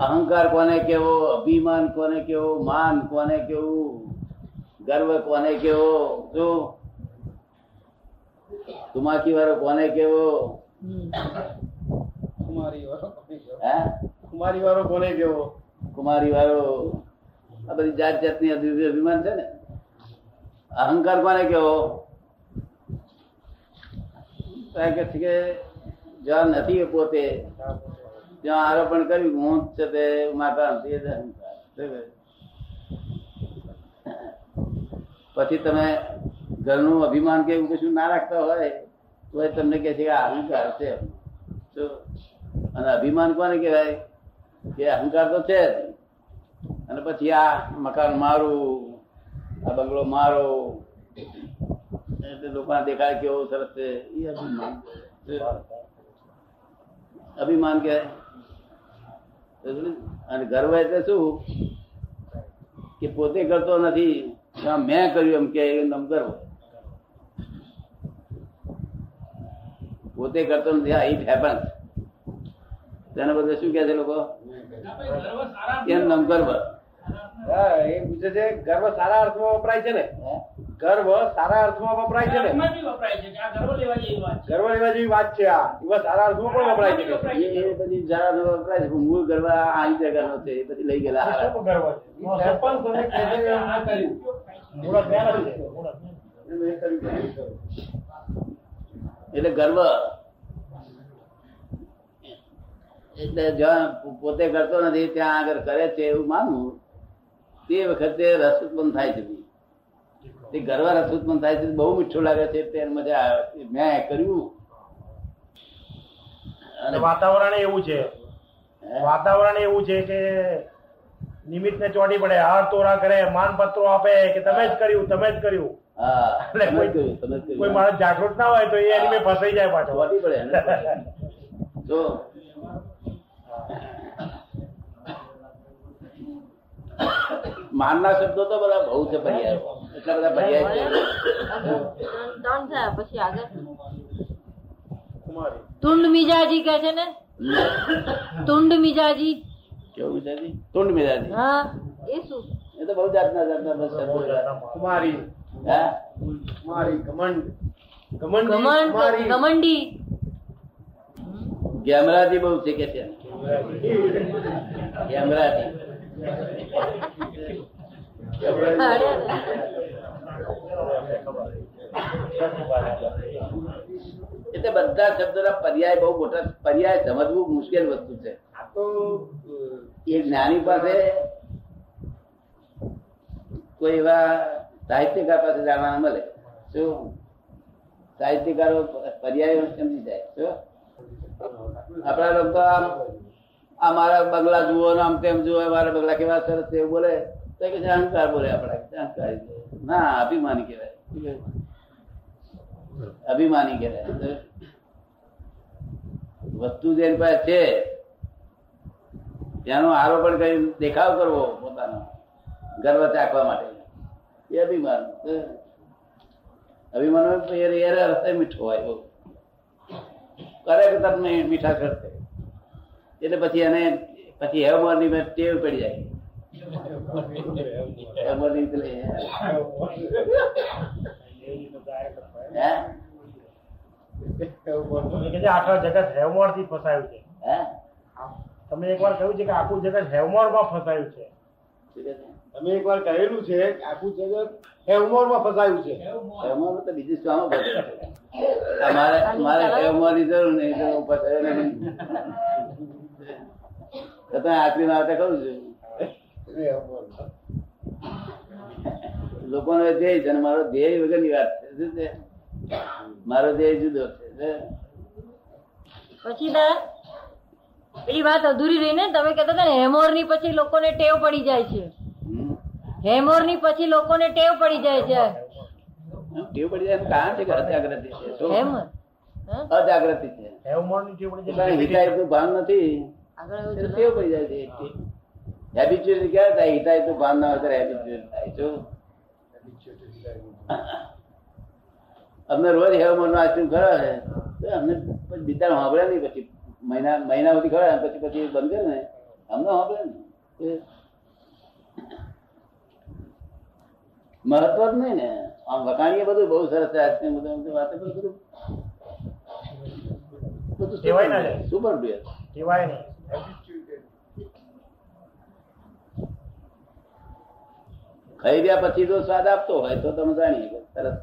અહંકાર કોને કેવો અભિમાન કોને કેવો માન કોને કેવું ગર્વ કોને કેવો? શું તુમાકી વાળો કોને કેવો? કુમારી વાળો કોને કેવો? કુમારી વાળો કોને કેવો? કુમારી વાળો આ બધી જાત જાતની અભિ- અભિમાન છે ને. અહંકાર કોને કેવો? કારણ કે છે કે જ્યાં નથી પોતે. ત્યાં આરોપણ કર્યું હું જ છે તે માતા? પછી તમે ઘરનું અભિમાન કે એવું કશું ના રાખતા હોય તો એ તમને કહે છે કે અહંકાર છે. અને અભિમાન કોને કહેવાય? કે અહંકાર તો છે અને પછી આ મકાન મારું આ બંગલો મારો એટલે લોકોને દેખાય કેવો સરસ છે એ અભિમાન અભિમાન કે અને ગર્વ એટલે શું? કે પોતે કરતો નથી મેં કર્યું એમ કે એમ ગર્વ. પોતે કરતો નથી આ ઇટ હેપન તેના બદલે શું કે છે લોકો? એમ નમ ગર્વ. એ પૂછે છે, ગર્વ સારા અર્થમાં વપરાય છે ને? ગર્વ સારા અર્થમાં વપરાય છે ને? ગર્વ લેવા જેવી વાત છે. આ. એવા સારા અર્થમાં પણ વપરાય છે. એ બધી સારા વપરાય છે મૂળ ગર્વ આ રીતે ગર્વ છે એ બધી લઈ ગયેલા જ. એટલે ગર્વ. એટલે જ્યાં પોતે કરતો નથી ત્યાં આગળ કરે છે એવું માનવું તે વખતે રસ ઉત્પન્ન થાય છે. તે ગરવા રસ ઉત્પન્ન થાય છે. બહુ મીઠું લાગે છે. તે મજા આવે મેં કર્યું. અને વાતાવરણ એવું છે. વાતાવરણ એવું છે કે નિમિત્ત ને ચોટી પડે. હાર તોરા કરે માનપત્રો આપે કે તમે જ કર્યું તમે જ કર્યું. કોઈ- માણસ જાગૃત ના હોય તો એ એની ફસાઈ જાય પાછો. ચોટી પડે. જો. માનના શબ્દો તો બધા બહુ છે પર્યાય એટલા બધા પર્યાય છે. ત્રણ થયા પછી આગળ. તુંડ મિજાજી કે છે ને? તુંડ મિજાજી. કેવું મિજાજી? તુંડ મિજાજી. હા એ શું? એ તો બહુ જાતના જાતના બસ કુમારી. હા? કુમારી કમંડ ગેમરાજી બહુ છે. કે છે ગેમરાજી અરે, એટલે બધા શબ્દોના પર્યાય બહુ મોટા પર્યાય સમજવું મુશ્કેલ વસ્તુ છે આ તો એ જ્ઞાની પાસે કોઈ એવા સાહિત્યકાર પાસે જાણવા મળે શું સાહિત્યકારો પર્યાય સમજી જાય શું આપણા લોકો આમ આ મારા બંગલા જુઓ ને આમ તેમ જુઓ મારા બંગલા કેવા સરસ એવું બોલે તો કે અહંકાર બોલે આપણા અહંકારી. ના અભિમાની કહેવાય? અભિમાની કહેવાય વસ્તુ જેની પાસે છે ત્યાંનો આરોપણ કરી દેખાવ કરવો પોતાનો ગર્વ ચાખવા માટે? એ અભિમાન. અભિમાન રસ્તે મીઠો હોય કરે કે તમને મીઠા કરશે એટલે પછી એને પછી હેવમોરની મેં ટેવ પડી જાય. આખા જગત હેવમોરથી ફસાયું છે. હે? તમે એકવાર કહ્યું છે કે આખું જગત હેવમોરમાં ફસાયું છે. તમે એકવાર કહેલું છે કે આખું જગત હેવમોરમાં ફસાયું છે. હેવમોર તો બીજું શું આમાં ફસાય? આ મારે મારે હેવમોરની જરૂર નહીં તો ફસાયો નહીં. તો તમે આખરી આવતા કરું છું. લોકોનો ધ્યેય છે અને મારો ધ્યેય વગરની વાત છે? મારો ધ્યેય જુદો છે પછી પેલી વાત અધૂરી રહી ને તમે કહેતા હતા ને હેમોરની પછી લોકોને ટેવ પડી જાય છે. હેમોરની પછી લોકોને ટેવ પડી જાય છે. ટેવ પડી જાય કારણ છે કે અજાગ્રતિ છે? હેમર હા? અજાગ્રતિ છે. હેમોરની ટેવ પડી પોતાની હિતાહિતનું ભાન નથી. ટેવ પડી જાય છે હેબિચ્યુઅલ ક્યારે થાય? હિતાહિતનું ભાન ના હોય ત્યારે હેબિચ્યુઅલ થાય. શું અમને રોજ હેવમોર નો આઈસ્ક્રીમ ખરા છે. તો અમને પછી બિચારા સાંભળે નહીં પછી મહિના મહિના સુધી ખરા પછી પછી બંધ કરે ને. અમને સાંભળે ને મહત્વ જ નહીં ને. આમ વખાણીએ બધું બહુ સરસ છે આઈસ્ક્રીમ બધું વાત કરું બધું. super ડુઅર. કહેવાય ખાઈ ગયા પછી જો સ્વાદ આપતો હોય તો તમે જાણીએ સરસ.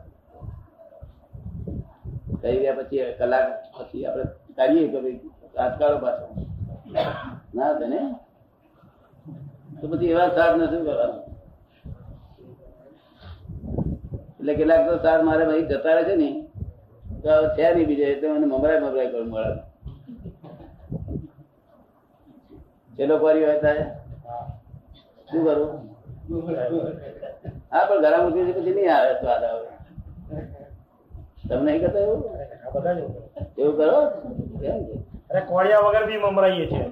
ખાઈ રહ્યા પછી કલાક પછી આપણે કાઢીએ કે ભાઈ કાઢો પાછો. ના થાય તો પછી એવા સાર નથી કરવાનું? એટલે કેટલાક તો સાર મારે ભાઈ જતા રહે છે ને, તો છે નહીં બીજે, એટલે મને મમરાય મમરાય કરું મળે. ચેલો કરી હોય તારે. શું કરું? હા, પણ ઘરા મૂકી પછી નહીં આવે સ્વાદ આવે તમને નહીં કરતા એવું? બધા એવું કરો. કેમ? અરે કોળિયા વગર બી મમરાઈએ છીએ.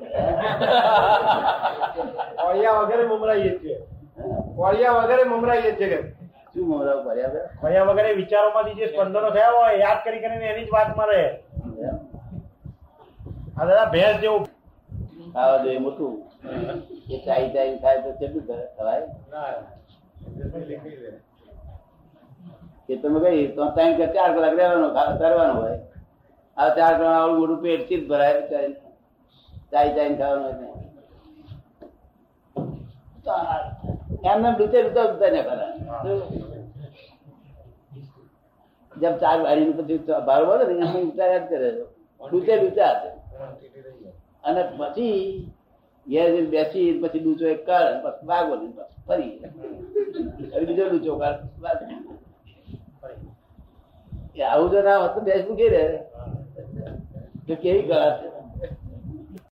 કોળિયા વગર મમરાઈએ છીએ. કોળિયા વગેરે મમરાઈએ છીએ કે? શું મમરાવ ભર્યા કરે? કોળિયા વગર વિચારોમાંથી જે સ્પંદનો થયા હોય યાદ કરી કરીને એની જ વાત મારે આ દાદા ભેંસ જેવું. ખાવા જોઈએ મોટું. એ ચાઈ ચાઈ ખાય તો કેટલું ખ- કે તમે કઈ ત્રણ કે ચાર કલાક રહેવાનો કરવાનું હોય. આ ચાર કલાક આવડું મોટું પેટ ચીજ ભરાય ચાઈ ચાઈ ખાવાનું હોય એમને ડૂચે ડૂચા ડૂચા ને ખરા જેમ ચાર વાળી પછી ભાર બોલે ને, એમ ઉતાર જ કરે ડૂતે ડૂતે હશે અને પછી ઘેર જઈને બેસી પછી ડૂચો એક કર પછી ભાગો પછી ફરી. બીજો ડૂચો કર એ આવું જો ના હોત તો બેસવું કે રે તો કેવી કળા છે